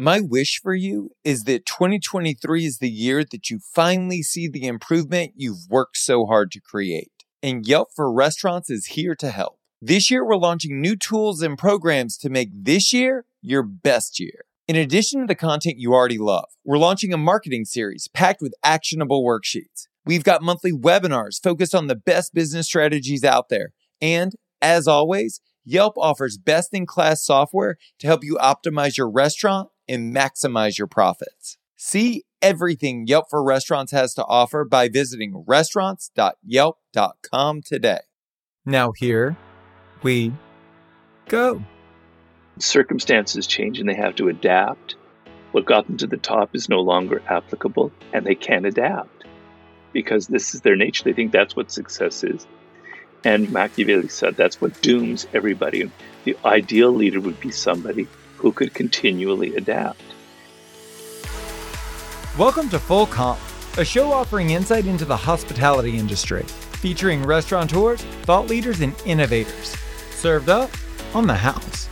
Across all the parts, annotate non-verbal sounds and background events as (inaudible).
My wish for you is that 2023 is the year that you finally see the improvement you've worked so hard to create. And Yelp for Restaurants is here to help. This year, we're launching new tools and programs to make this year your best year. In addition to the content you already love, we're launching a marketing series packed with actionable worksheets. We've got monthly webinars focused on the best business strategies out there. And as always, Yelp offers best in class software to help you optimize your restaurant and maximize your profits. See everything Yelp for Restaurants has to offer by visiting restaurants.yelp.com today. Now, here we go. Circumstances change and they have to adapt. What got them to the top is no longer applicable and they can't adapt because this is their nature. They think that's what success is. And Machiavelli said that's what dooms everybody. The ideal leader would be somebody who could continually adapt. Welcome to Full Comp, a show offering insight into the hospitality industry, featuring restaurateurs, thought leaders, and innovators. Served up on the house.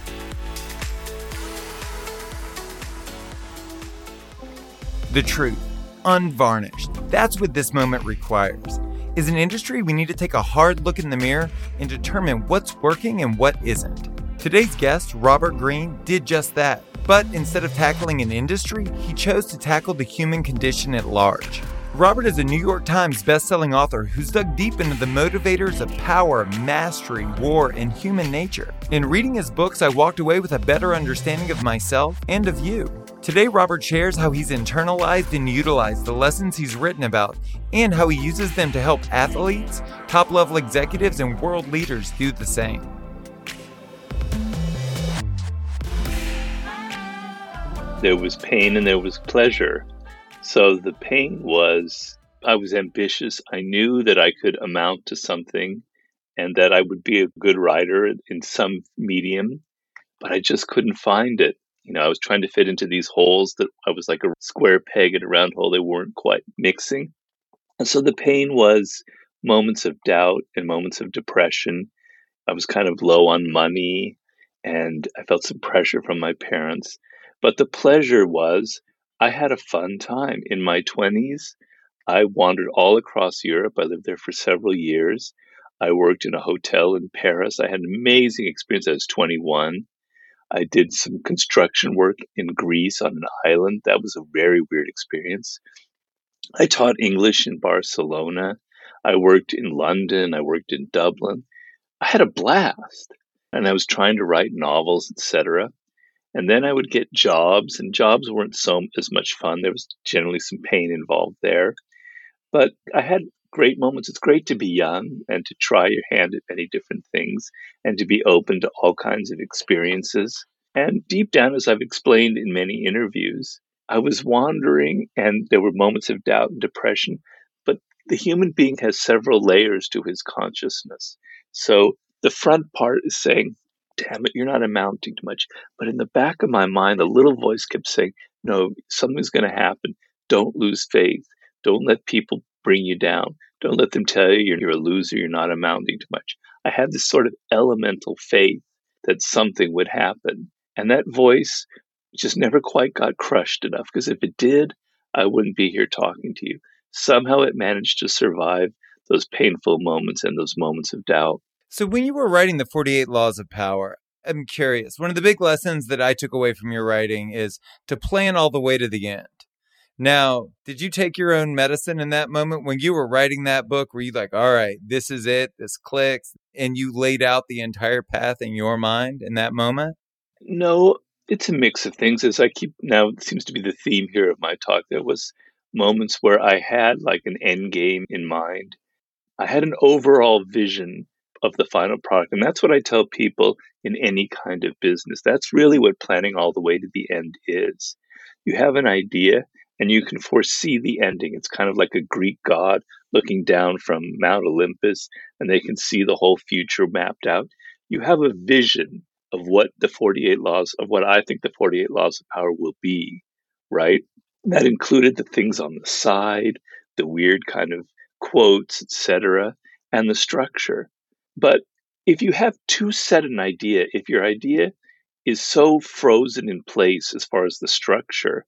The truth, unvarnished. That's what this moment requires. Is an industry we need to take a hard look in the mirror and determine what's working and what isn't. Today's guest, Robert Greene, did just that. But instead of tackling an industry, he chose to tackle the human condition at large. Robert is a New York Times bestselling author who's dug deep into the motivators of power, mastery, war, and human nature. In reading his books, I walked away with a better understanding of myself and of you. Today, Robert shares how he's internalized and utilized the lessons he's written about and how he uses them to help athletes, top level executives, and world leaders do the same. There was pain and there was pleasure. So the pain was I was ambitious. I knew that I could amount to something and that I would be a good writer in some medium, but I just couldn't find it. You know, I was trying to fit into these holes that I was like a square peg in a round hole. They weren't quite mixing. And so the pain was moments of doubt and moments of depression. I was kind of low on money and I felt some pressure from my parents. But the pleasure was I had a fun time. In my 20s, I wandered all across Europe. I lived there for several years. I worked in a hotel in Paris. I had an amazing experience. I was 21. I did some construction work in Greece on an island. That was a very weird experience. I taught English in Barcelona. I worked in London. I worked in Dublin. I had a blast. And I was trying to write novels, etc. And then I would get jobs, and jobs weren't so as much fun. There was generally some pain involved there. But I had great moments. It's great to be young and to try your hand at many different things and to be open to all kinds of experiences. And deep down, as I've explained in many interviews, I was wandering and there were moments of doubt and depression. But the human being has several layers to his consciousness. So the front part is saying, damn it, you're not amounting to much. But in the back of my mind, a little voice kept saying, no, something's going to happen. Don't lose faith. Don't let people bring you down. Don't let them tell you you're, you're a loser, you're not amounting to much. I had this sort of elemental faith that something would happen. And that voice just never quite got crushed enough because if it did, I wouldn't be here talking to you. Somehow it managed to survive those painful moments and those moments of doubt. So, when you were writing the 48 Laws of Power, I'm curious. One of the big lessons that I took away from your writing is to plan all the way to the end. Now, did you take your own medicine in that moment when you were writing that book? Were you like, all right, this is it, this clicks, and you laid out the entire path in your mind in that moment? No, it's a mix of things. As I keep now, it seems to be the theme here of my talk. There was moments where I had like an end game in mind. I had an overall vision of the final product. And that's what I tell people in any kind of business. That's really what planning all the way to the end is. You have an idea and you can foresee the ending. It's kind of like a Greek god looking down from Mount Olympus and they can see the whole future mapped out. You have a vision of what the 48 laws, of what I think the 48 laws of power will be, right? That included the things on the side, the weird kind of quotes, etc., and the structure. But if you have too set an idea, if your idea is so frozen in place as far as the structure.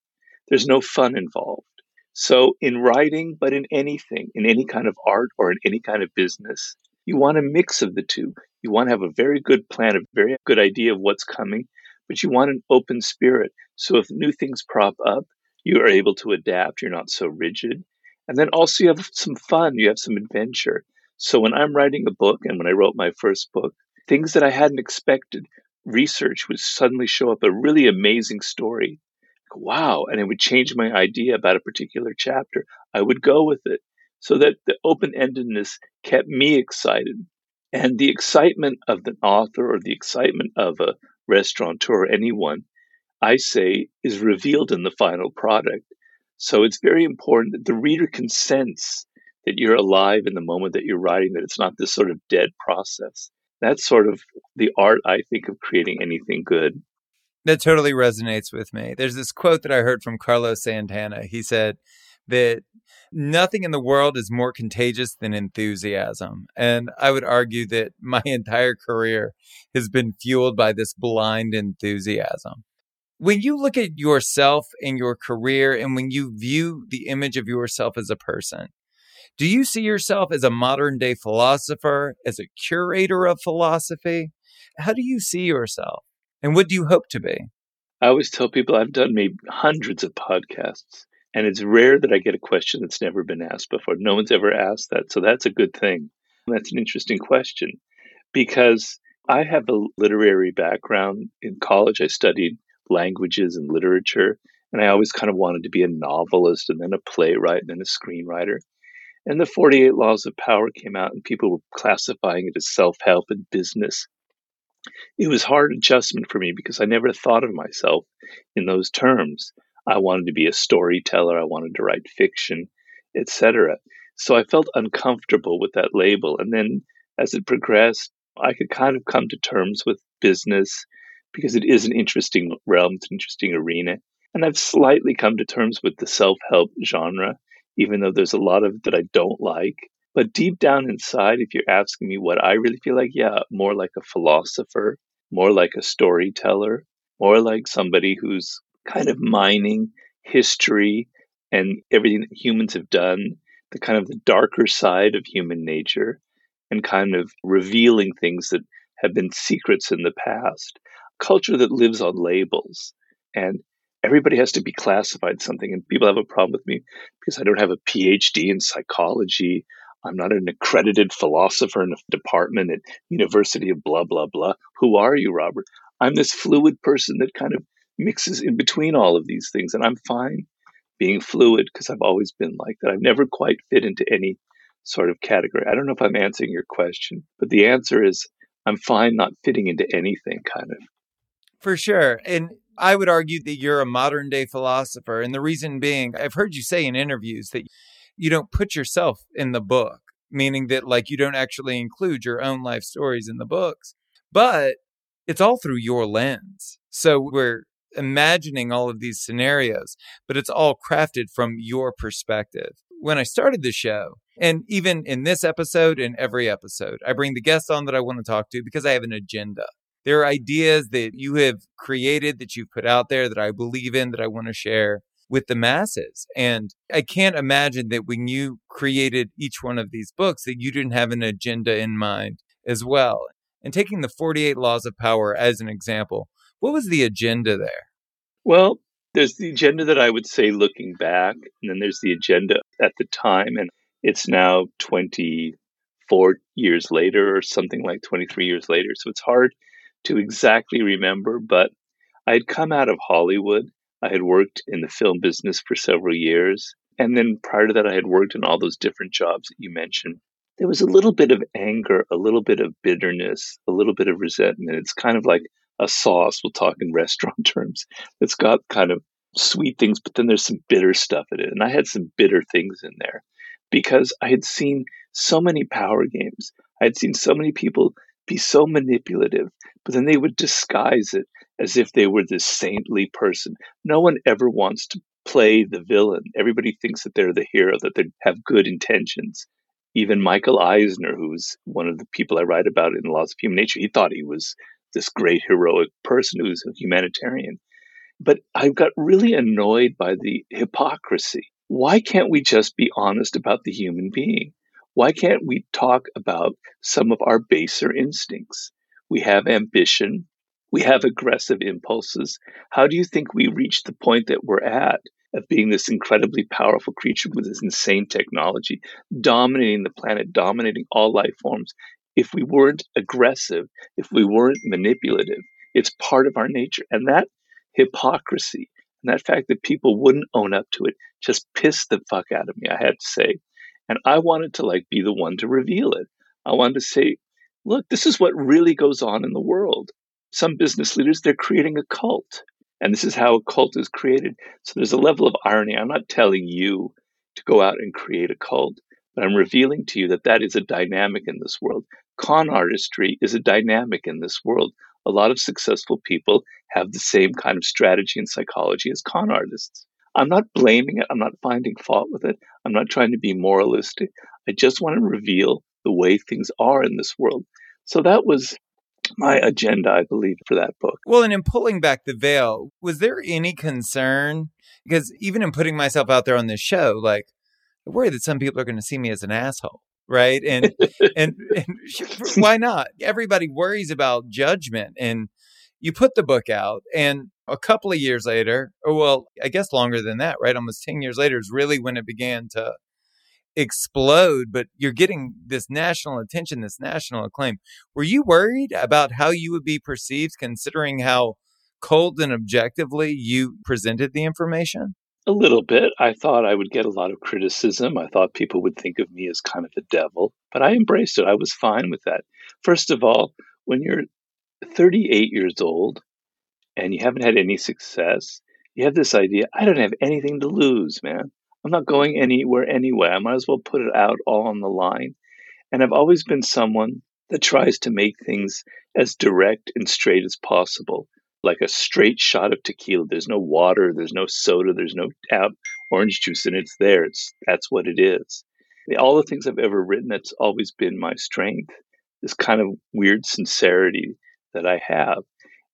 There's no fun involved. So, in writing, but in anything, in any kind of art or in any kind of business, you want a mix of the two. You want to have a very good plan, a very good idea of what's coming, but you want an open spirit. So, if new things prop up, you are able to adapt. You're not so rigid. And then also, you have some fun, you have some adventure. So, when I'm writing a book and when I wrote my first book, things that I hadn't expected, research would suddenly show up a really amazing story. Wow. And it would change my idea about a particular chapter. I would go with it so that the open endedness kept me excited. And the excitement of the author or the excitement of a restaurateur or anyone, I say, is revealed in the final product. So it's very important that the reader can sense that you're alive in the moment that you're writing, that it's not this sort of dead process that's sort of the art I think of creating anything good. That totally resonates with me. There's this quote that I heard from Carlos Santana. He said that nothing in the world is more contagious than enthusiasm. And I would argue that (laughs) my entire career has been fueled by this blind enthusiasm. When you look at yourself and your career, and when you view the image of yourself as a person, do you see yourself as a modern day philosopher, as a curator of philosophy? How do you see yourself? And what do you hope to be? I always tell people I've done maybe hundreds of podcasts, and it's rare that I get a question that's never been asked before. No one's ever asked that. So that's a good thing. That's an interesting question because I have a literary background. In college, I studied languages and literature, and I always kind of wanted to be a novelist and then a playwright and then a screenwriter. And the 48 Laws of Power came out, and people were classifying it as self help and business. It was hard adjustment for me because I never thought of myself in those terms. I wanted to be a storyteller, I wanted to write fiction, etc. So I felt uncomfortable with that label. And then as it progressed, I could kind of come to terms with business because it is an interesting realm, it's an interesting arena. And I've slightly come to terms with the self help genre even though there's a lot of that I don't like. But deep down inside, if you're asking me what I really feel like, yeah, more like a philosopher, more like a storyteller, more like somebody who's kind of mining history and everything that humans have done, the kind of the darker side of human nature, and kind of revealing things that have been secrets in the past. Culture that lives on labels. And everybody has to be classified something and people have a problem with me because i don't have a phd in psychology. I'm not an accredited philosopher in a department at university of blah blah blah. Who are you robert? I'm this fluid person that kind of mixes in between all of these things and i'm fine being fluid because i've always been like that. I've never quite fit into any sort of category. I don't know if i'm answering your question but the answer is i'm fine not fitting into anything kind of. For sure and I would argue that you're a modern day philosopher. And the reason being, I've heard you say in interviews that you don't put yourself in the book, meaning that like you don't actually include your own life stories in the books, but it's all through your lens. So we're imagining all of these scenarios, but it's all crafted from your perspective. When I started the show, and even in this episode and every episode, I bring the guest on that I want to talk to because I have an agenda. There are ideas that you have created, that you've put out there that I believe in, that I want to share with the masses. And I can't imagine that when you created each one of these books that you didn't have an agenda in mind as well. And taking the 48 laws of power as an example, what was the agenda there? Well, there's the agenda that I would say looking back, and then there's the agenda at the time. And it's now 24 years later or something like 23 years later. So it's hard to exactly remember, but I had come out of Hollywood. I had worked in the film business for several years. And then prior to that, I had worked in all those different jobs that you mentioned. There was a little bit of anger, a little bit of bitterness, a little bit of resentment. It's kind of like a sauce, we'll talk in (laughs) restaurant terms. It's got kind of sweet things, but then there's some bitter stuff in it. And I had some bitter things in there because I had seen so many power games. I had seen so many people be so manipulative, but then they would disguise it as if they were this saintly person. No one ever wants to play the villain. Everybody thinks that they're the hero, that they have good intentions. Even Michael Eisner, who's one of the people I write about in the Laws of Human Nature, he thought he was this great heroic person who's a humanitarian. But I got really annoyed by the hypocrisy. Why can't we just be honest about the human being? Why can't we talk about some of our baser instincts? We have ambition. We have aggressive impulses. How do you think we reach the point that we're at of being this incredibly powerful creature with this insane technology, dominating the planet, dominating all life forms? If we weren't aggressive, if we weren't manipulative, it's part of our nature. And that hypocrisy and that fact that people wouldn't own up to it just pissed the fuck out of me, I had to say. And I wanted to like be the one to reveal it. I wanted to say, look, this is what really goes on in the world. Some business leaders, they're creating a cult. And this is how a cult is created. So there's a level of irony. I'm not telling you to go out and create a cult, but I'm revealing to you that that is a dynamic in this world. Con artistry is a dynamic in this world. A lot of successful people have the same kind of strategy and psychology as con artists. I'm not blaming it. I'm not finding fault with it. I'm not trying to be moralistic. I just want to reveal the way things are in this world. So that was my agenda, I believe, for that book. Well, and in pulling back the veil, was there any concern? Because even in putting myself out there on this show, like, I worry that some people are going to see me as an asshole. Right. And, (laughs) and, and (laughs) why not? Everybody worries about judgment. And you put the book out, and a couple of years later, or well, I guess longer than that, right? Almost 10 years later is really when it began to explode, but you're getting this national attention, this national acclaim. Were you worried about how you would be perceived considering how cold and objectively you presented the information? A little bit. I thought I would get a lot of criticism. I thought people would think of me as kind of a devil, but I embraced it. I was fine with that. First of all, when you're 38 years old and you haven't had any success, you have this idea I don't have anything to lose, man. I'm not going anywhere anyway. I might as well put it out all on the line. And I've always been someone that tries to make things as direct and straight as possible, like a straight shot of tequila. There's no water, there's no soda, there's no tap orange juice, and it's there. It's that's what it is. All the things I've ever written, that's always been my strength. This kind of weird sincerity that I have.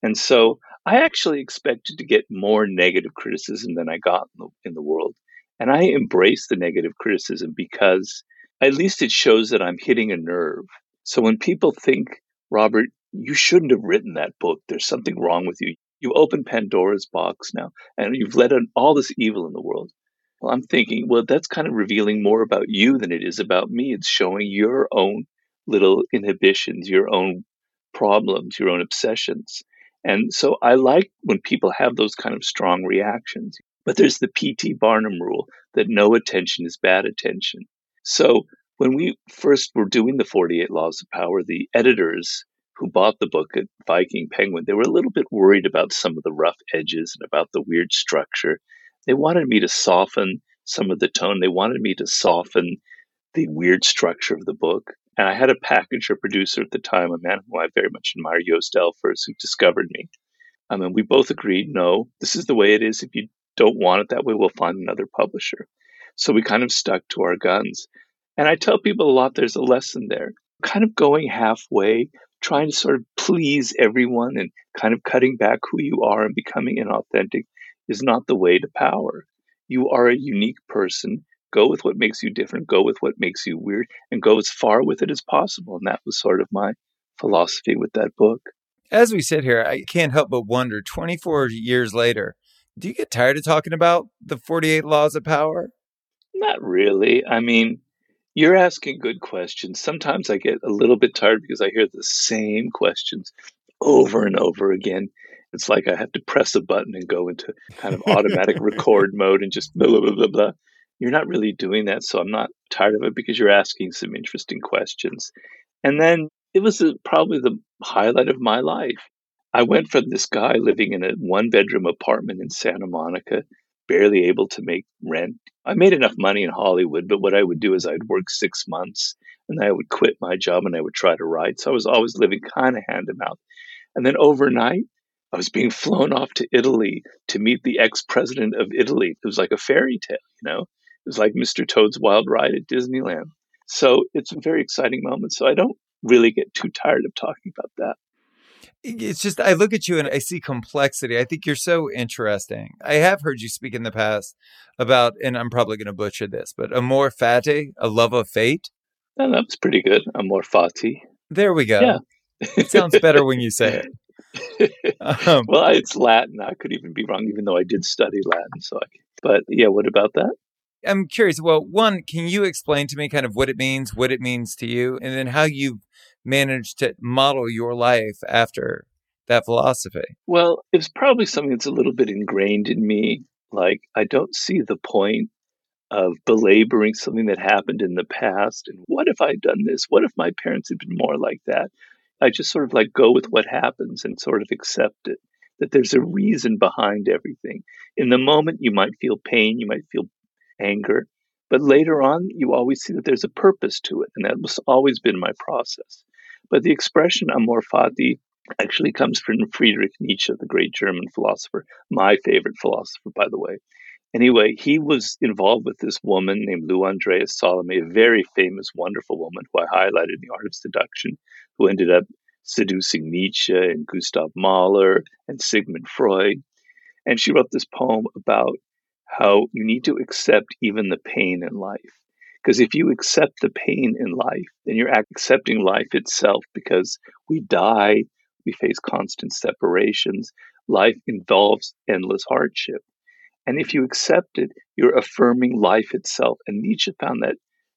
And so I actually expected to get more negative criticism than I got in the, in the world. And I embrace the negative criticism because at least it shows that I'm hitting a nerve. So when people think, Robert, you shouldn't have written that book, there's something wrong with you. You open Pandora's box now and you've let in all this evil in the world. Well, I'm thinking, well, that's kind of revealing more about you than it is about me. It's showing your own little inhibitions, your own problems, your own obsessions. And so I like when people have those kind of strong reactions. But there's the P.T. Barnum rule that no attention is bad attention. So when we first were doing the 48 Laws of Power, the editors who bought the book at Viking Penguin, they were a little bit worried about some of the rough edges and about the weird structure. They wanted me to soften some of the tone. They wanted me to soften the weird structure of the book. And I had a packager producer at the time, a man who I very much admire, Joost Elffers, who discovered me. I mean, we both agreed, no, this is the way it is. If you don't want it that way, we'll find another publisher. So we kind of stuck to our guns. And I tell people a lot there's a lesson there. Kind of going halfway, trying to sort of please everyone and kind of cutting back who you are and becoming inauthentic is not the way to power. You are a unique person go with what makes you different, go with what makes you weird, and go as far with it as possible. And that was sort of my philosophy with that book. As we sit here, I can't help but wonder 24 years later, do you get tired of talking about the 48 laws of power? Not really. I mean, you're asking good questions. Sometimes I get a little bit tired because I hear the same questions over and over again. It's like I have to press a button and go into kind of automatic (laughs) record mode and just blah, blah, blah, blah, blah you're not really doing that. So I'm not tired of it because you're asking some interesting questions. And then it was a, probably the highlight of my life. I went from this guy living in a one bedroom apartment in Santa Monica, barely able to make rent. I made enough money in Hollywood, but what I would do is I'd work six months and I would quit my job and I would try to write. So I was always living kind of hand to mouth. And then overnight, I was being (laughs) flown off to Italy to meet the ex president of Italy. It was like a fairy tale, you know? It's like Mr. Toad's Wild Ride at Disneyland. So it's a very exciting moment. So I don't really get too tired of talking about that. It's just, I look at you and I see complexity. I think you're so interesting. I have heard you speak in the past about, and I'm probably going to butcher this, but amor fati, a love of fate. Oh, was pretty good. Amor fati. There we go. Yeah. it sounds better when you say it. (laughs) Um, well, it's Latin. I could even be wrong, even though I did study Latin. So, I, but yeah, what about that? I'm curious. Well, one, can you explain to me kind of what it means, what it means to you, and then how you managed to model your life after that philosophy? Well, it's probably something that's a little bit ingrained in me. Like, I don't see the point of belaboring something that happened in the past. And what if I'd done this? What if my parents had been more like that? I just sort of like go with what happens and sort of accept it. That there's a reason behind everything. In the moment, you might feel pain, you might feel anger, but later on, you always see that there's a purpose to it. And that was always been my process. But the expression amor fati actually comes from Friedrich Nietzsche, the great German philosopher, my favorite philosopher, by the way. Anyway, he was involved with this woman named Lou Andreas Salome, a very famous, wonderful woman who I highlighted in The Art of Seduction, who ended up seducing Nietzsche and Gustav Mahler and Sigmund Freud. And she wrote this poem about how you need to accept even the pain in life. Because if you accept the pain in life, then you're accepting life itself because we die, we face constant separations. Life involves endless hardship. And if you accept it, you're affirming life itself. And Nietzsche found that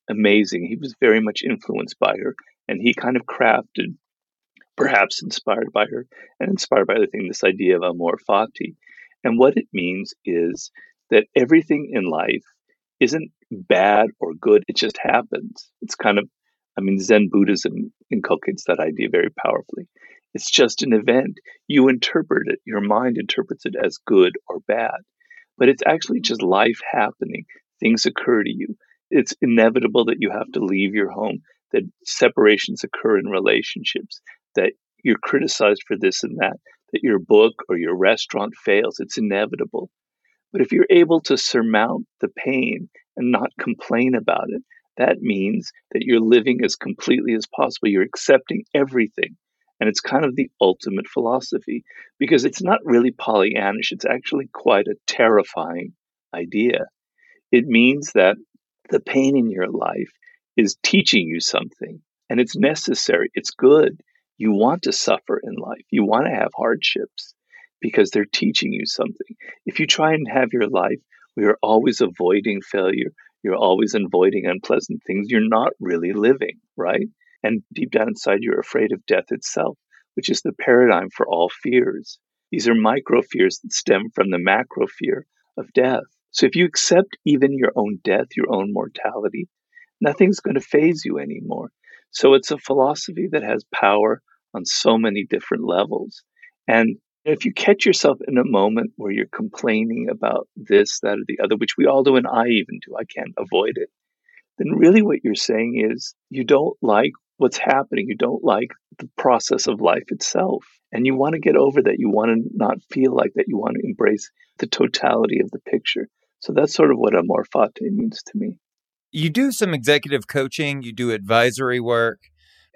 amazing. He was very much influenced by her, and he kind of crafted, perhaps inspired by her, and inspired by the thing, this idea of amor fati. And what it means is that everything in life isn't bad or good, it just happens. It's kind of, I mean, Zen Buddhism inculcates that idea very powerfully. It's just an event. You interpret it, your mind interprets it as good or bad, but it's actually just life happening. Things occur to you. It's inevitable that you have to leave your home, that separations occur in relationships, that you're criticized for this and that, that your book or your restaurant fails. It's inevitable. But if you're able to surmount the pain and not complain about it, that means that you're living as completely as possible. You're accepting everything. And it's kind of the ultimate philosophy because it's not really Pollyannish. It's actually quite a terrifying idea. It means that the pain in your life is teaching you something and it's necessary. It's good. You want to suffer in life. You want to have hardships because they're teaching you something. If you try and have your life where you're always avoiding failure, you're always avoiding unpleasant things, you're not really living, right? And deep down inside, you're afraid of death itself, which is the paradigm for all fears. These are micro fears that stem from the macro fear of death. So if you accept even your own death, your own mortality, nothing's going to phase you anymore. So it's a philosophy that has power on so many different levels. And if you catch yourself in a moment where you're complaining about this, that, or the other, which we all do, and I even do, I can't avoid it, then really what you're saying is you don't like what's happening. You don't like the process of life itself. And you want to get over that. You want to not feel like that. You want to embrace the totality of the picture. So that's sort of what amor fati means to me. You do some executive coaching, you do advisory work.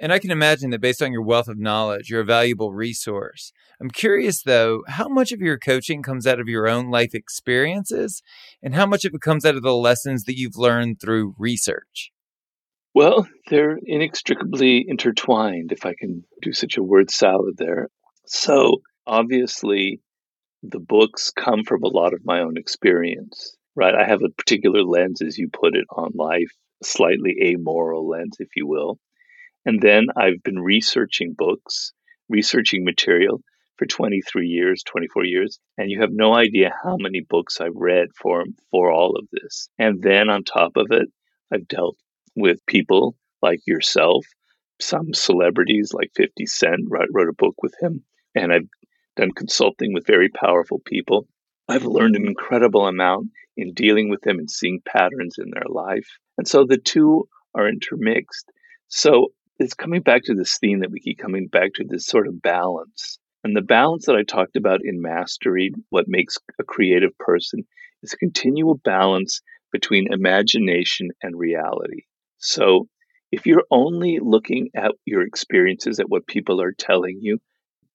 And I can imagine that based on your wealth of knowledge, you're a valuable resource. I'm curious though, how much of your coaching comes out of your own life experiences and how much of it comes out of the lessons that you've learned through research? Well, they're inextricably intertwined, if I can do such a word salad there. So, obviously, the books come from a lot of my own experience, right? I have a particular lens, as you put it, on life, slightly amoral lens, if you will. And then I've been researching books, researching material for 23 years, 24 years, and you have no idea how many books I've read for for all of this. And then on top of it, I've dealt with people like yourself, some celebrities like 50 Cent wrote, wrote a book with him, and I've done consulting with very powerful people. I've learned an incredible amount in dealing with them and seeing patterns in their life. And so the two are intermixed. So it's coming back to this theme that we keep coming back to this sort of balance. And the balance that I talked about in mastery, what makes a creative person, is a continual balance between imagination and reality. So if you're only looking at your experiences, at what people are telling you,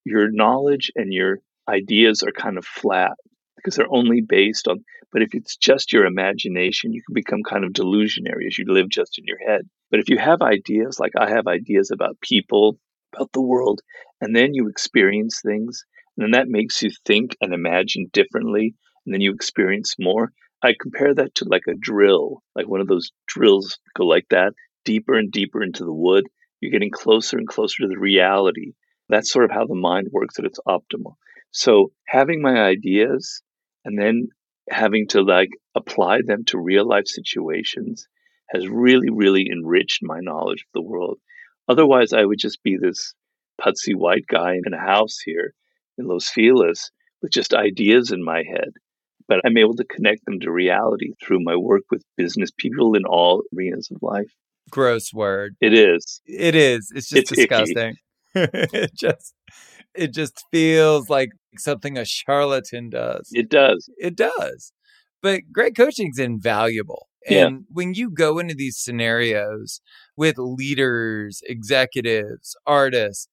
your knowledge and your ideas are kind of flat because they're only based on but if it's just your imagination you can become kind of delusionary as you live just in your head but if you have ideas like i have ideas about people about the world and then you experience things and then that makes you think and imagine differently and then you experience more i compare that to like a drill like one of those drills go like that deeper and deeper into the wood. You're getting closer and closer to the reality. That's sort of how the mind works at its optimal. So having my ideas and then having to like apply them to real life situations has really, really enriched my knowledge of the world. Otherwise, I would just be this putsy white guy in a house here in Los Feliz with just ideas in my head. But I'm able to connect them to reality through my work with business people in all arenas of life. Gross word. It is. It is. It's just it's disgusting. (laughs) it just it just feels like something a charlatan does. It does. It does. But great coaching is invaluable. And yeah. when you go into these scenarios with leaders, executives, artists,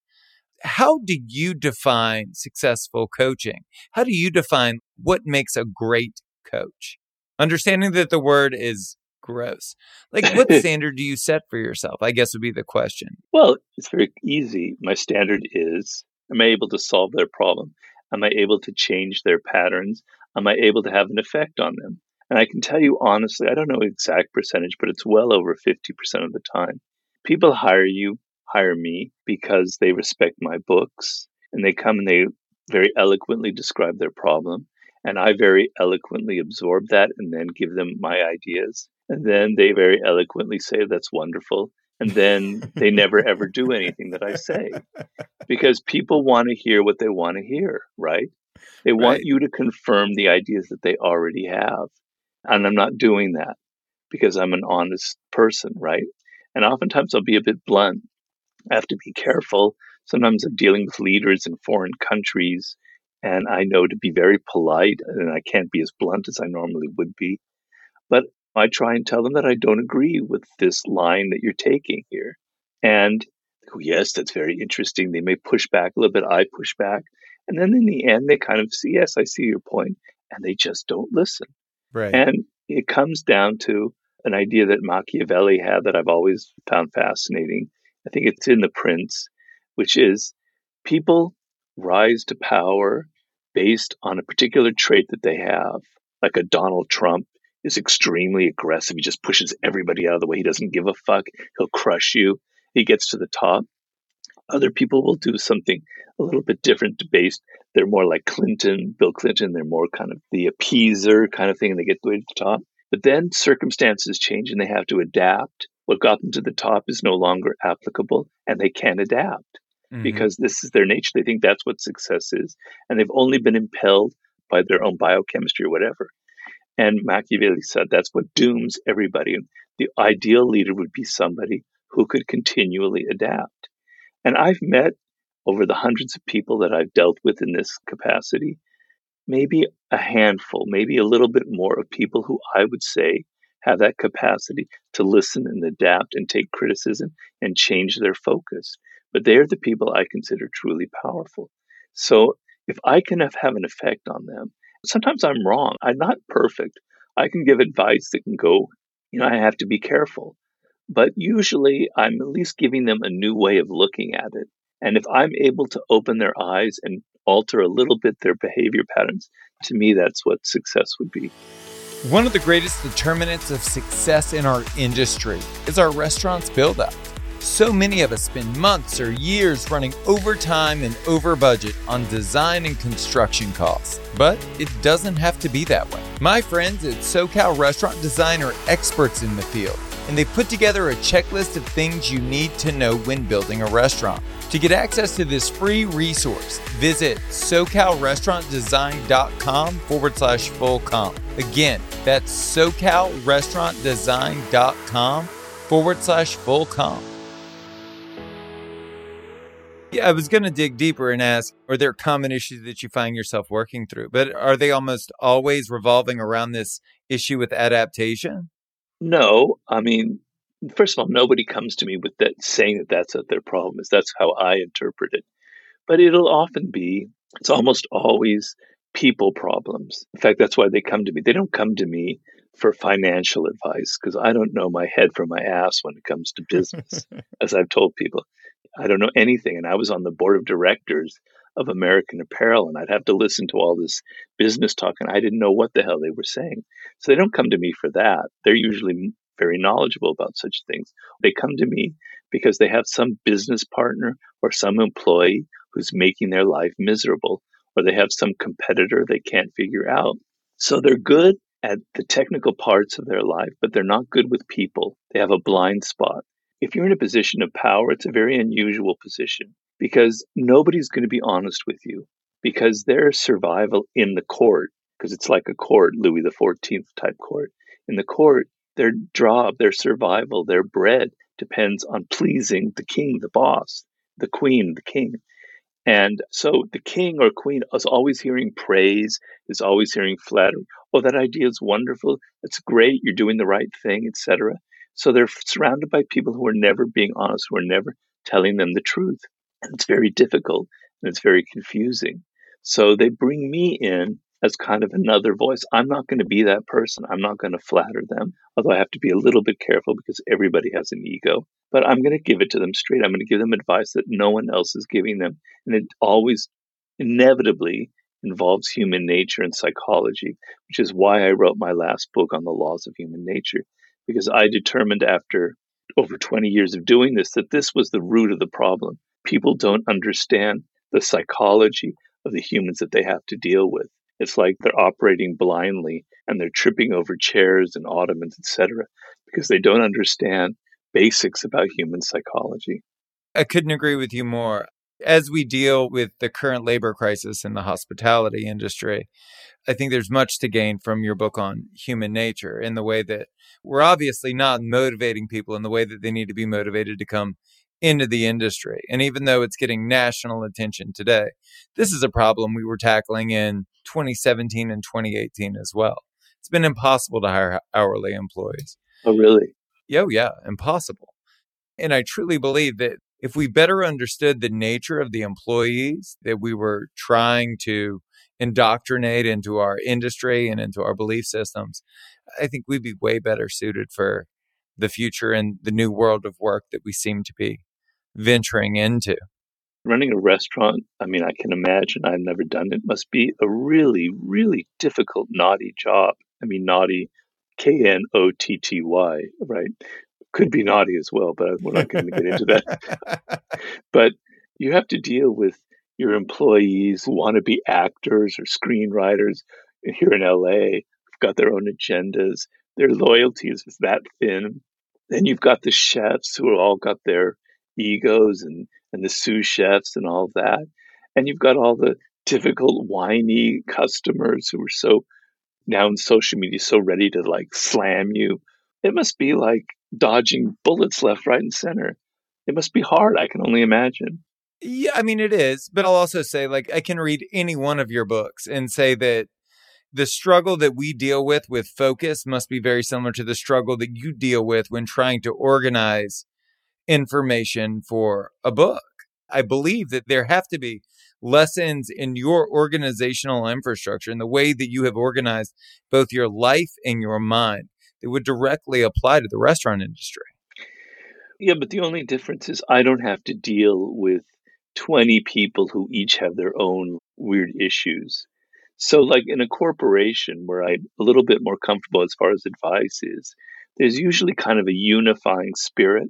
how do you define successful coaching? How do you define what makes a great coach? Understanding that the word is gross. Like, what (laughs) standard do you set for yourself? I guess would be the question. Well, it's very easy. My standard is Am I able to solve their problem? Am I able to change their patterns? Am I able to have an effect on them? And I can tell you honestly, I don't know exact percentage, but it's well over 50% of the time. People hire you, hire me because they respect my books and they come and they very eloquently describe their problem. And I very eloquently absorb that and then give them my ideas. And then they very eloquently say, That's wonderful and then they never ever do anything that I say (laughs) because people want to hear what they want to hear, right? They right. want you to confirm the ideas that they already have. And I'm not doing that because I'm an honest person, right? And oftentimes I'll be a bit blunt. I have to be careful. Sometimes I'm dealing with leaders in foreign countries, and I know to be very polite, and I can't be as blunt as I normally would be. But I try and tell them that I don't agree with this line that you're taking here. And oh, yes, that's very interesting. They may push back a little bit. I push back. And then in the end, they kind of see, yes, I see your point, and they just don't listen. Right. And it comes down to an idea that Machiavelli had that I've always found fascinating. I think it's in The Prince, which is people rise to power based on a particular trait that they have, like a Donald Trump is extremely aggressive. He just pushes everybody out of the way. He doesn't give a fuck. He'll crush you. He gets to the top. Other people will do something a little bit different based. They're more like Clinton, Bill Clinton. They're more kind of the appeaser kind of thing, and they get the way to the top. But then circumstances change and they have to adapt. What got them to the top is no longer applicable, and they can't adapt mm-hmm. because this is their nature. They think that's what success is, and they've only been impelled by their own biochemistry or whatever. And Machiavelli said that's what dooms everybody. The ideal leader would be somebody who could continually adapt. And I've met over the hundreds of people that I've dealt with in this capacity, maybe a handful, maybe a little bit more of people who I would say have that capacity to listen and adapt and take criticism and change their focus. But they're the people I consider truly powerful. So if I can have, have an effect on them, Sometimes I'm wrong. I'm not perfect. I can give advice that can go, you know, I have to be careful. But usually I'm at least giving them a new way of looking at it. And if I'm able to open their eyes and alter a little bit their behavior patterns, to me, that's what success would be. One of the greatest determinants of success in our industry is our restaurant's build up. So many of us spend months or years running overtime and over budget on design and construction costs. But it doesn't have to be that way. My friends at SoCal Restaurant Design are experts in the field, and they put together a checklist of things you need to know when building a restaurant. To get access to this free resource, visit SoCalRestaurantDesign.com forward slash full comp. Again, that's SoCalRestaurantDesign.com forward slash full comp. Yeah, I was going to dig deeper and ask are there common issues that you find yourself working through? But are they almost always revolving around this issue with adaptation? No. I mean, first of all, nobody comes to me with that saying that that's what their problem is. That's how I interpret it. But it'll often be, it's almost always people problems. In fact, that's why they come to me. They don't come to me for financial advice because I don't know my head from my ass when it comes to business, (laughs) as I've told people. I don't know anything. And I was on the board of directors of American Apparel, and I'd have to listen to all this business talk, and I didn't know what the hell they were saying. So they don't come to me for that. They're usually very knowledgeable about such things. They come to me because they have some business partner or some employee who's making their life miserable, or they have some competitor they can't figure out. So they're good at the technical parts of their life, but they're not good with people. They have a blind spot. If you're in a position of power, it's a very unusual position because nobody's going to be honest with you because their survival in the court, because it's like a court, Louis XIV type court, in the court, their job, their survival, their bread depends on pleasing the king, the boss, the queen, the king. And so the king or queen is always hearing praise, is always hearing flattery. Oh, that idea is wonderful. It's great. You're doing the right thing, etc. So they're surrounded by people who are never being honest, who are never telling them the truth. And it's very difficult and it's very confusing. So they bring me in as kind of another voice. I'm not going to be that person. I'm not going to flatter them, although I have to be a little bit careful because everybody has an ego. But I'm going to give it to them straight. I'm going to give them advice that no one else is giving them. And it always inevitably involves human nature and psychology, which is why I wrote my last book on the laws of human nature, because I determined after over 20 years of doing this that this was the root of the problem. People don't understand the psychology of the humans that they have to deal with. It's like they're operating blindly and they're tripping over chairs and ottomans, etc., because they don't understand basics about human psychology. I couldn't agree with you more. As we deal with the current labor crisis in the hospitality industry, I think there's much to gain from your book on human nature in the way that we're obviously not motivating people in the way that they need to be motivated to come into the industry. And even though it's getting national attention today, this is a problem we were tackling in 2017 and 2018 as well. It's been impossible to hire hourly employees. Oh, really? Oh, yeah, impossible. And I truly believe that if we better understood the nature of the employees that we were trying to indoctrinate into our industry and into our belief systems, I think we'd be way better suited for the future and the new world of work that we seem to be venturing into. Running a restaurant, I mean, I can imagine, I've never done it, must be a really, really difficult, naughty job. I mean, naughty, K N O T T Y, right? Could be naughty as well, but we're not going to get into that. (laughs) but you have to deal with your employees who want to be actors or screenwriters here in LA, have got their own agendas. Their loyalties is that thin. Then you've got the chefs who are all got their egos and, and the sous chefs and all that. And you've got all the difficult, whiny customers who are so now in social media, so ready to like slam you. It must be like dodging bullets left, right, and center. It must be hard. I can only imagine. Yeah, I mean, it is. But I'll also say, like, I can read any one of your books and say that the struggle that we deal with with focus must be very similar to the struggle that you deal with when trying to organize information for a book. I believe that there have to be lessons in your organizational infrastructure and the way that you have organized both your life and your mind that would directly apply to the restaurant industry. Yeah, but the only difference is I don't have to deal with 20 people who each have their own weird issues. So, like in a corporation where I'm a little bit more comfortable as far as advice is, there's usually kind of a unifying spirit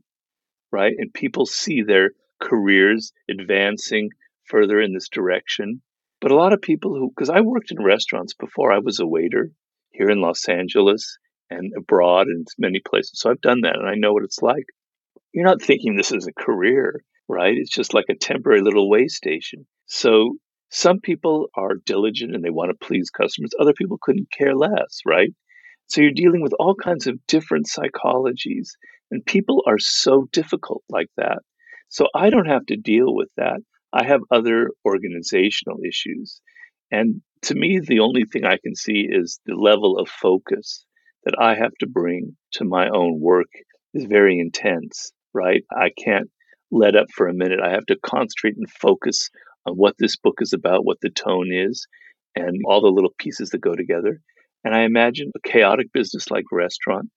right? And people see their careers advancing further in this direction. But a lot of people who, because I worked in restaurants before, I was a waiter here in Los Angeles and abroad and many places. So I've done that and I know what it's like. You're not thinking this is a career, right? It's just like a temporary little way station. So some people are diligent and they want to please customers. Other people couldn't care less, right? So you're dealing with all kinds of different psychologies and people are so difficult like that. So I don't have to deal with that. I have other organizational issues. And to me, the only thing I can see is the level of focus that I have to bring to my own work is very intense, right? I can't let up for a minute. I have to concentrate and focus on what this book is about, what the tone is, and all the little pieces that go together. And I imagine a chaotic business like restaurant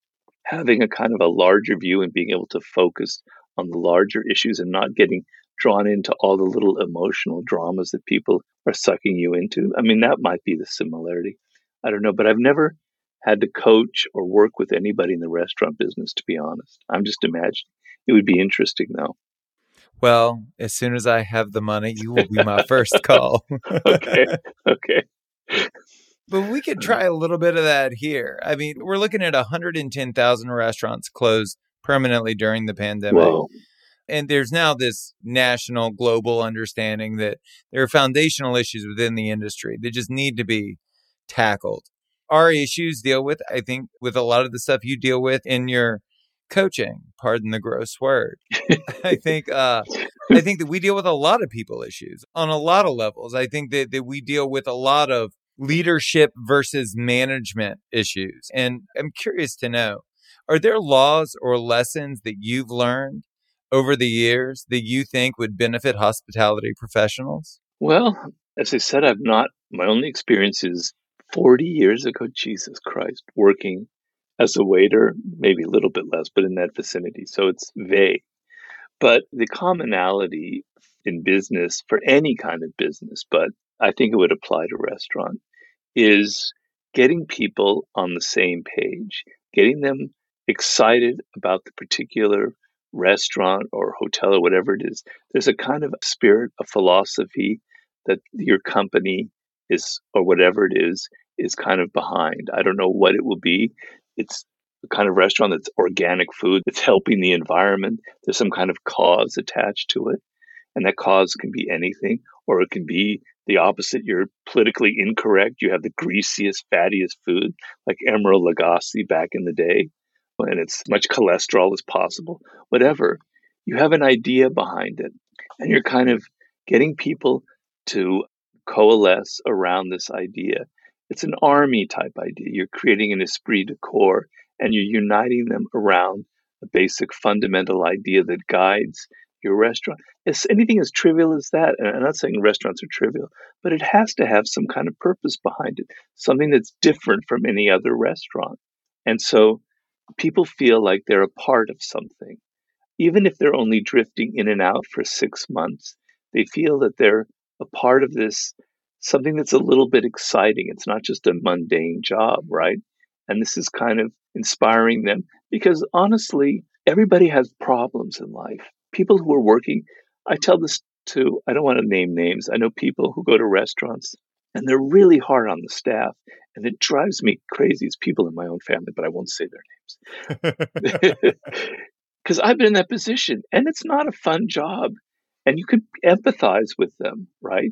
having a kind of a larger view and being able to focus on the larger issues and not getting drawn into all the little emotional dramas that people are sucking you into. I mean, that might be the similarity. I don't know, but I've never had to coach or work with anybody in the restaurant business, to be honest. I'm just imagining. It would be interesting, though. Well, as soon as I have the money, you will be my first call. (laughs) okay. Okay. But we could try a little bit of that here. I mean, we're looking at 110,000 restaurants closed permanently during the pandemic. Whoa. And there's now this national, global understanding that there are foundational issues within the industry that just need to be tackled. Our issues deal with, I think, with a lot of the stuff you deal with in your coaching. Pardon the gross word. (laughs) I think uh, I think that we deal with a lot of people issues on a lot of levels. I think that, that we deal with a lot of leadership versus management issues. And I'm curious to know, are there laws or lessons that you've learned over the years that you think would benefit hospitality professionals? Well, as I said, I've not, my only experience is 40 years ago, Jesus Christ, working as a waiter, maybe a little bit less, but in that vicinity. So it's vague. But the commonality in business for any kind of business, but I think it would apply to restaurant, is getting people on the same page, getting them excited about the particular restaurant or hotel or whatever it is. There's a kind of spirit, a philosophy that your company is, or whatever it is, is kind of behind. I don't know what it will be. It's the kind of restaurant that's organic food, that's helping the environment. There's some kind of cause attached to it. And that cause can be anything, or it can be the opposite. You're politically incorrect. You have the greasiest, fattiest food, like Emeril Lagasse back in the day, and it's much cholesterol as possible. Whatever. You have an idea behind it, and you're kind of getting people to coalesce around this idea. It's an army type idea. You're creating an esprit de corps and you're uniting them around a basic fundamental idea that guides your restaurant. It's anything as trivial as that. And I'm not saying restaurants are trivial, but it has to have some kind of purpose behind it, something that's different from any other restaurant. And so people feel like they're a part of something. Even if they're only drifting in and out for six months, they feel that they're a part of this something that's a little bit exciting. It's not just a mundane job, right? And this is kind of inspiring them because honestly, everybody has problems in life. People who are working, I tell this to, I don't want to name names. I know people who go to restaurants and they're really hard on the staff. And it drives me crazy. It's people in my own family, but I won't say their names. Because I've been in that position and it's not a fun job. And you could empathize with them, right?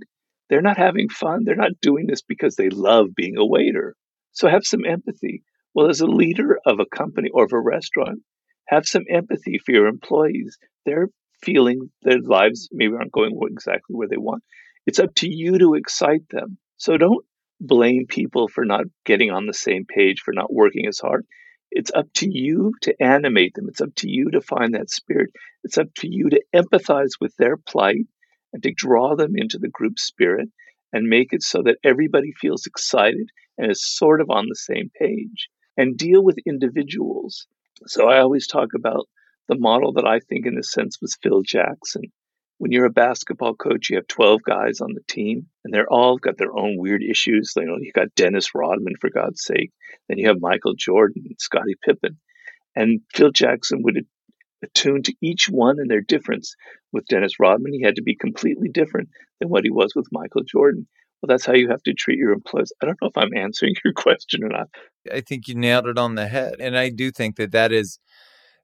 They're not having fun. They're not doing this because they love being a waiter. So have some empathy. Well, as a leader of a company or of a restaurant, have some empathy for your employees. They're feeling their lives maybe aren't going exactly where they want. It's up to you to excite them. So don't blame people for not getting on the same page, for not working as hard. It's up to you to animate them. It's up to you to find that spirit. It's up to you to empathize with their plight and to draw them into the group spirit and make it so that everybody feels excited and is sort of on the same page and deal with individuals. So I always talk about the model that I think, in a sense, was Phil Jackson. When you're a basketball coach, you have 12 guys on the team, and they're all got their own weird issues. You know, you got Dennis Rodman, for God's sake. Then you have Michael Jordan, Scottie Pippen. And Phil Jackson would attuned to each one and their difference. With Dennis Rodman, he had to be completely different than what he was with Michael Jordan. Well, that's how you have to treat your employees. I don't know if I'm answering (laughs) your question or not. I think you nailed it on the head. And I do think that that is,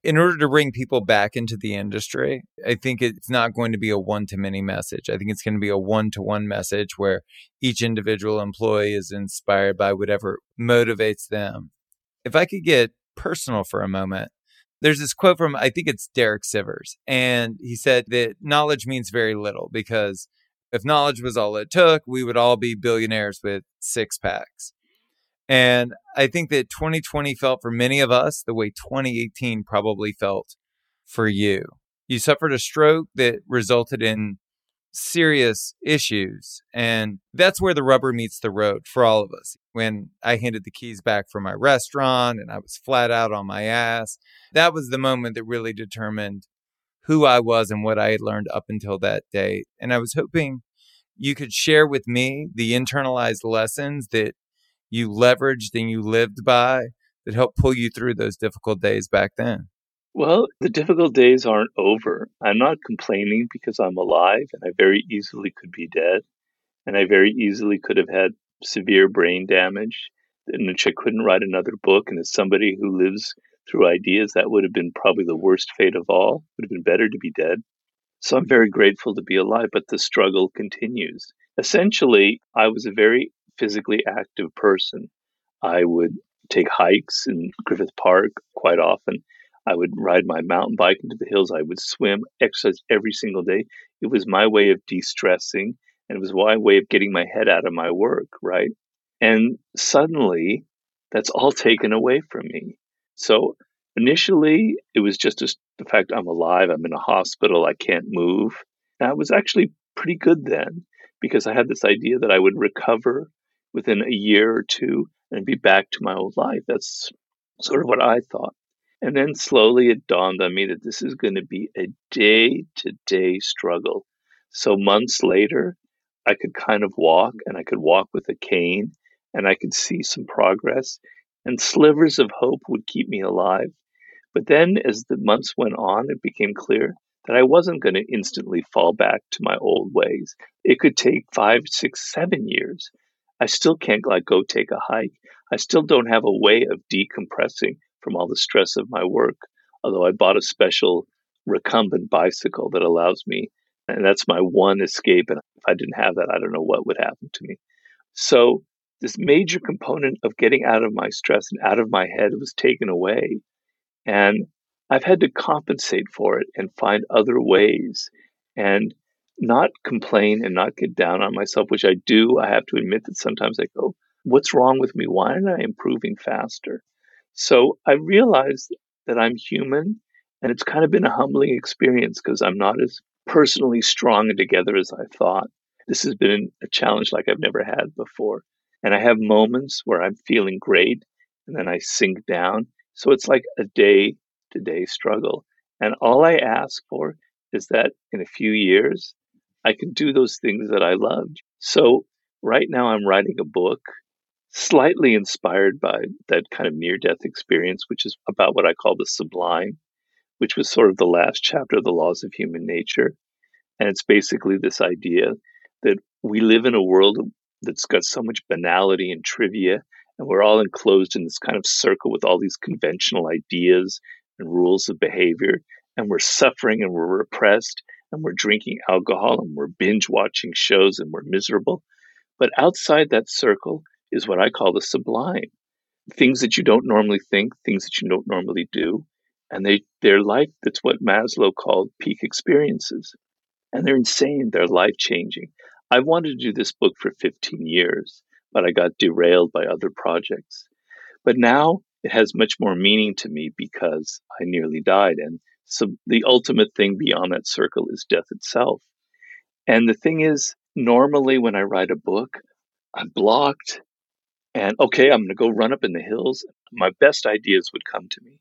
in order to bring people back into the industry, I think it's not going to be a one to many message. I think it's going to be a one to one message where each individual employee is inspired by whatever motivates them. If I could get personal for a moment, there's this quote from, I think it's Derek Sivers, and he said that knowledge means very little because if knowledge was all it took, we would all be billionaires with six packs. And I think that 2020 felt for many of us the way 2018 probably felt for you. You suffered a stroke that resulted in serious issues. And that's where the rubber meets the road for all of us. When I handed the keys back for my restaurant and I was flat out on my ass, that was the moment that really determined who I was and what I had learned up until that day. And I was hoping you could share with me the internalized lessons that you leveraged and you lived by that helped pull you through those difficult days back then. Well, the difficult days aren't over. I'm not complaining because I'm alive and I very easily could be dead. And I very easily could have had severe brain damage in which I couldn't write another book. And as somebody who lives through ideas, that would have been probably the worst fate of all. It would have been better to be dead. So I'm very grateful to be alive, but the struggle continues. Essentially, I was a very physically active person. I would take hikes in Griffith Park quite often. I would ride my mountain bike into the hills. I would swim, exercise every single day. It was my way of de stressing and it was my way of getting my head out of my work, right? And suddenly that's all taken away from me. So initially, it was just the fact I'm alive, I'm in a hospital, I can't move. And I was actually pretty good then because I had this idea that I would recover within a year or two and be back to my old life. That's sort of what I thought. And then slowly it dawned on me that this is going to be a day to day struggle. So months later, I could kind of walk and I could walk with a cane and I could see some progress and slivers of hope would keep me alive. But then as the months went on, it became clear that I wasn't going to instantly fall back to my old ways. It could take five, six, seven years. I still can't like go take a hike. I still don't have a way of decompressing from all the stress of my work. Although I bought a special recumbent bicycle that allows me, and that's my one escape. And if I didn't have that, I don't know what would happen to me. So, this major component of getting out of my stress and out of my head was taken away. And I've had to compensate for it and find other ways and not complain and not get down on myself, which I do. I have to admit that sometimes I go, What's wrong with me? Why aren't I improving faster? So I realized that I'm human and it's kind of been a humbling experience because I'm not as personally strong and together as I thought. This has been a challenge like I've never had before. And I have moments where I'm feeling great and then I sink down. So it's like a day to day struggle. And all I ask for is that in a few years, I can do those things that I loved. So right now I'm writing a book slightly inspired by that kind of near death experience, which is about what I call the sublime, which was sort of the last chapter of the laws of human nature. And it's basically this idea that we live in a world that's got so much banality and trivia, and we're all enclosed in this kind of circle with all these conventional ideas and rules of behavior, and we're suffering and we're repressed, and we're drinking alcohol and we're binge watching shows and we're miserable. But outside that circle is what I call the sublime. Things that you don't normally think, things that you don't normally do. And they, they're life, that's what Maslow called peak experiences. And they're insane. They're life changing. I've wanted to do this book for 15 years, but I got derailed by other projects. But now it has much more meaning to me because I nearly died. And so the ultimate thing beyond that circle is death itself. And the thing is, normally when I write a book, I'm blocked and okay, I'm going to go run up in the hills. My best ideas would come to me.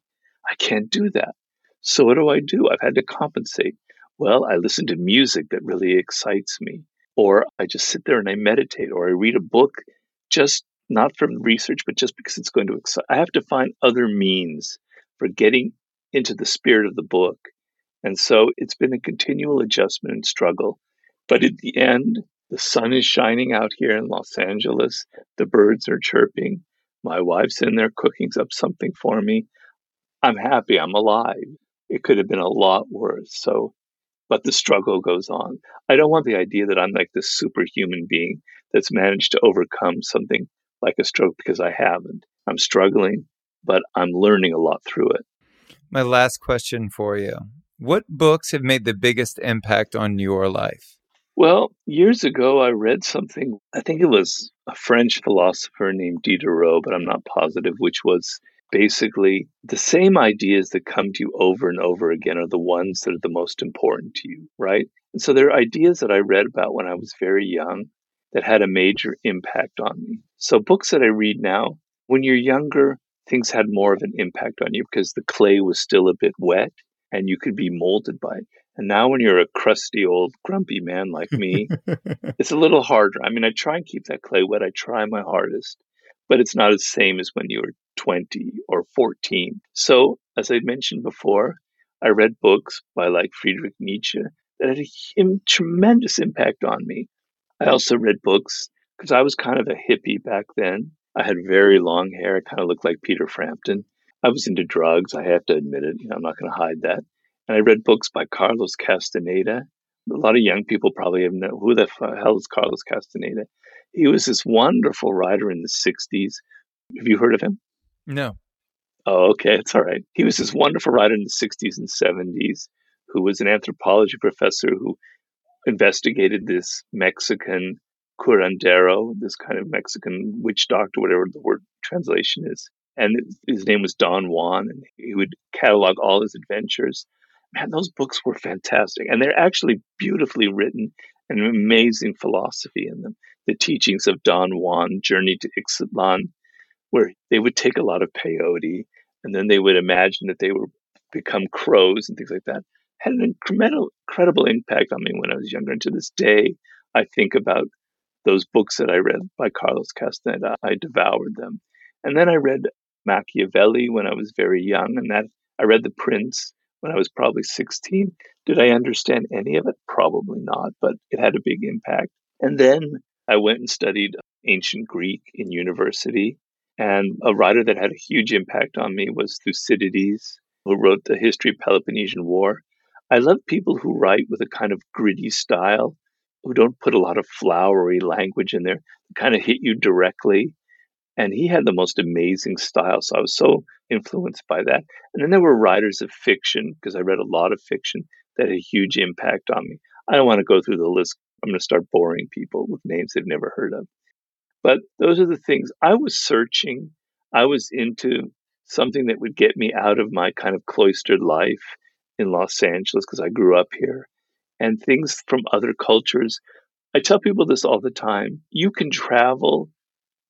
I can't do that. So what do I do? I've had to compensate. Well, I listen to music that really excites me, or I just sit there and I meditate, or I read a book just not from research, but just because it's going to excite. I have to find other means for getting into the spirit of the book. And so it's been a continual adjustment and struggle. But at the end, the sun is shining out here in Los Angeles. The birds are chirping. My wife's in there cooking up something for me. I'm happy. I'm alive. It could have been a lot worse. So, but the struggle goes on. I don't want the idea that I'm like this superhuman being that's managed to overcome something like a stroke because I haven't. I'm struggling, but I'm learning a lot through it. My last question for you What books have made the biggest impact on your life? Well, years ago, I read something, I think it was a French philosopher named Diderot, but I'm not positive, which was basically the same ideas that come to you over and over again are the ones that are the most important to you, right? And so there are ideas that I read about when I was very young that had a major impact on me. So books that I read now, when you're younger, things had more of an impact on you because the clay was still a bit wet and you could be molded by it. And now when you're a crusty old grumpy man like me, (laughs) it's a little harder. I mean, I try and keep that clay wet. I try my hardest, but it's not the same as when you were 20 or 14. So, as I mentioned before, I read books by like Friedrich Nietzsche that had a tremendous impact on me. I also read books because I was kind of a hippie back then. I had very long hair. I kind of looked like Peter Frampton. I was into drugs. I have to admit it. You know, I'm not going to hide that. And I read books by Carlos Castaneda. A lot of young people probably have no who the hell is Carlos Castaneda. He was this wonderful writer in the 60s. Have you heard of him? No. Oh, okay. It's all right. He was this wonderful writer in the 60s and 70s who was an anthropology professor who investigated this Mexican curandero, this kind of Mexican witch doctor, whatever the word translation is. And his name was Don Juan, and he would catalog all his adventures. Man, those books were fantastic. And they're actually beautifully written and amazing philosophy in them. The teachings of Don Juan, Journey to Ixtlan, where they would take a lot of peyote and then they would imagine that they would become crows and things like that had an incredible, incredible impact on me when I was younger. And to this day, I think about those books that I read by Carlos Castaneda. I devoured them. And then I read Machiavelli when I was very young, and that I read The Prince when I was probably 16. Did I understand any of it? Probably not, but it had a big impact. And then I went and studied ancient Greek in university. And a writer that had a huge impact on me was Thucydides, who wrote the history of Peloponnesian War. I love people who write with a kind of gritty style, who don't put a lot of flowery language in there, kind of hit you directly. And he had the most amazing style. So I was so influenced by that. And then there were writers of fiction, because I read a lot of fiction that had a huge impact on me. I don't want to go through the list. I'm going to start boring people with names they've never heard of. But those are the things I was searching. I was into something that would get me out of my kind of cloistered life in Los Angeles because I grew up here and things from other cultures. I tell people this all the time. You can travel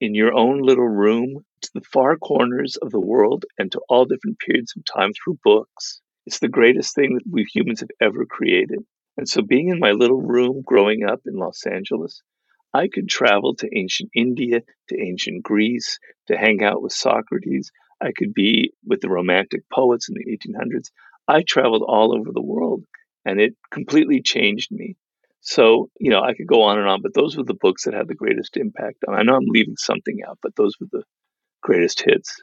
in your own little room to the far corners of the world and to all different periods of time through books. It's the greatest thing that we humans have ever created. And so, being in my little room growing up in Los Angeles, I could travel to ancient India, to ancient Greece, to hang out with Socrates. I could be with the Romantic poets in the 1800s. I traveled all over the world and it completely changed me. So, you know, I could go on and on, but those were the books that had the greatest impact. On. I know I'm leaving something out, but those were the greatest hits.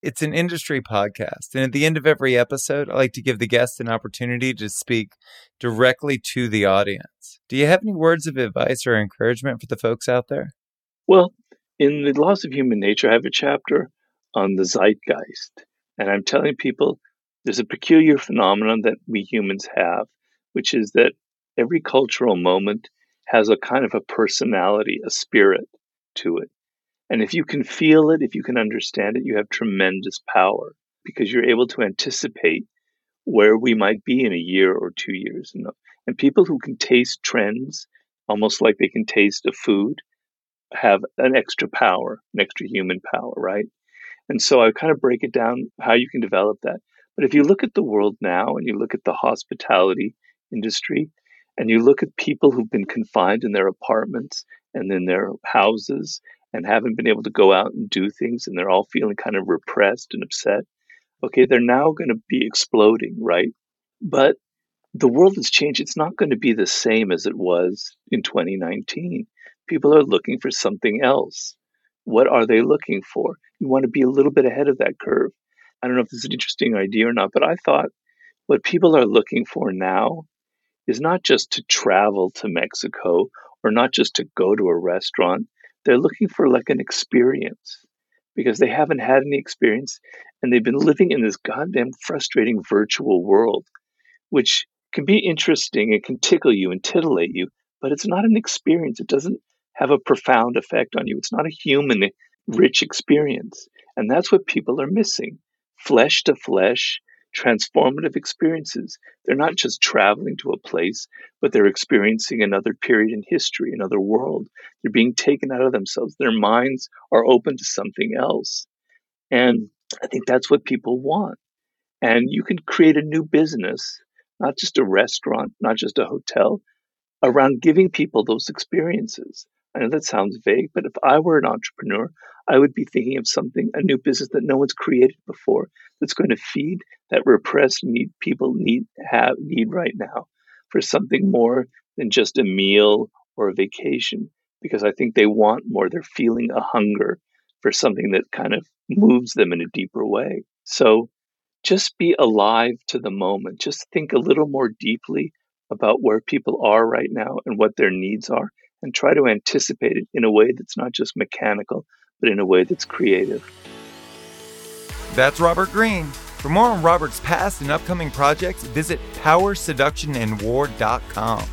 It's an industry podcast. And at the end of every episode, I like to give the guest an opportunity to speak directly to the audience. Do you have any words of advice or encouragement for the folks out there? Well, in The Laws of Human Nature, I have a chapter on the zeitgeist. And I'm telling people there's a peculiar phenomenon that we humans have, which is that every cultural moment has a kind of a personality, a spirit to it. And if you can feel it, if you can understand it, you have tremendous power because you're able to anticipate where we might be in a year or two years. And, people who can taste trends, almost like they can taste a food, have an extra power, an extra human power, right? And so I kind of break it down how you can develop that. But if you look at the world now and you look at the hospitality industry and you look at people who've been confined in their apartments and in their houses and haven't been able to go out and do things and they're all feeling kind of repressed and upset, okay, they're now going to be exploding, right? But the world has changed. It's not going to be the same as it was in 2019. People are looking for something else. What are they looking for? You want to be a little bit ahead of that curve. I don't know if this is an interesting idea or not, but I thought what people are looking for now is not just to travel to Mexico or not just to go to a restaurant. They're looking for like an experience because they haven't had any experience and they've been living in this goddamn frustrating virtual world, which can be interesting. It can tickle you and titillate you, but it's not an experience. It doesn't have a profound effect on you. It's not a human rich experience. And that's what people are missing flesh to flesh, transformative experiences. They're not just traveling to a place, but they're experiencing another period in history, another world. They're being taken out of themselves. Their minds are open to something else. And I think that's what people want. And you can create a new business, not just a restaurant, not just a hotel, around giving people those experiences. I know that sounds vague, but if I were an entrepreneur, I would be thinking of something, a new business that no one's created before, that's going to feed that repressed need people need have need right now for something more than just a meal or a vacation. Because I think they want more. They're feeling a hunger for something that kind of moves them in a deeper way. So just be alive to the moment. Just think a little more deeply about where people are right now and what their needs are and try to anticipate it in a way that's not just mechanical, but in a way that's creative. That's Robert Greene. For more on Robert's past and upcoming projects, visit powerseductionandwar.com.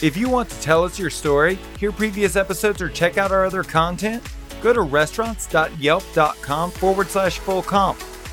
If you want to tell us your story, hear previous episodes, or check out our other content, go to restaurants.yelp.com forward slash full comp.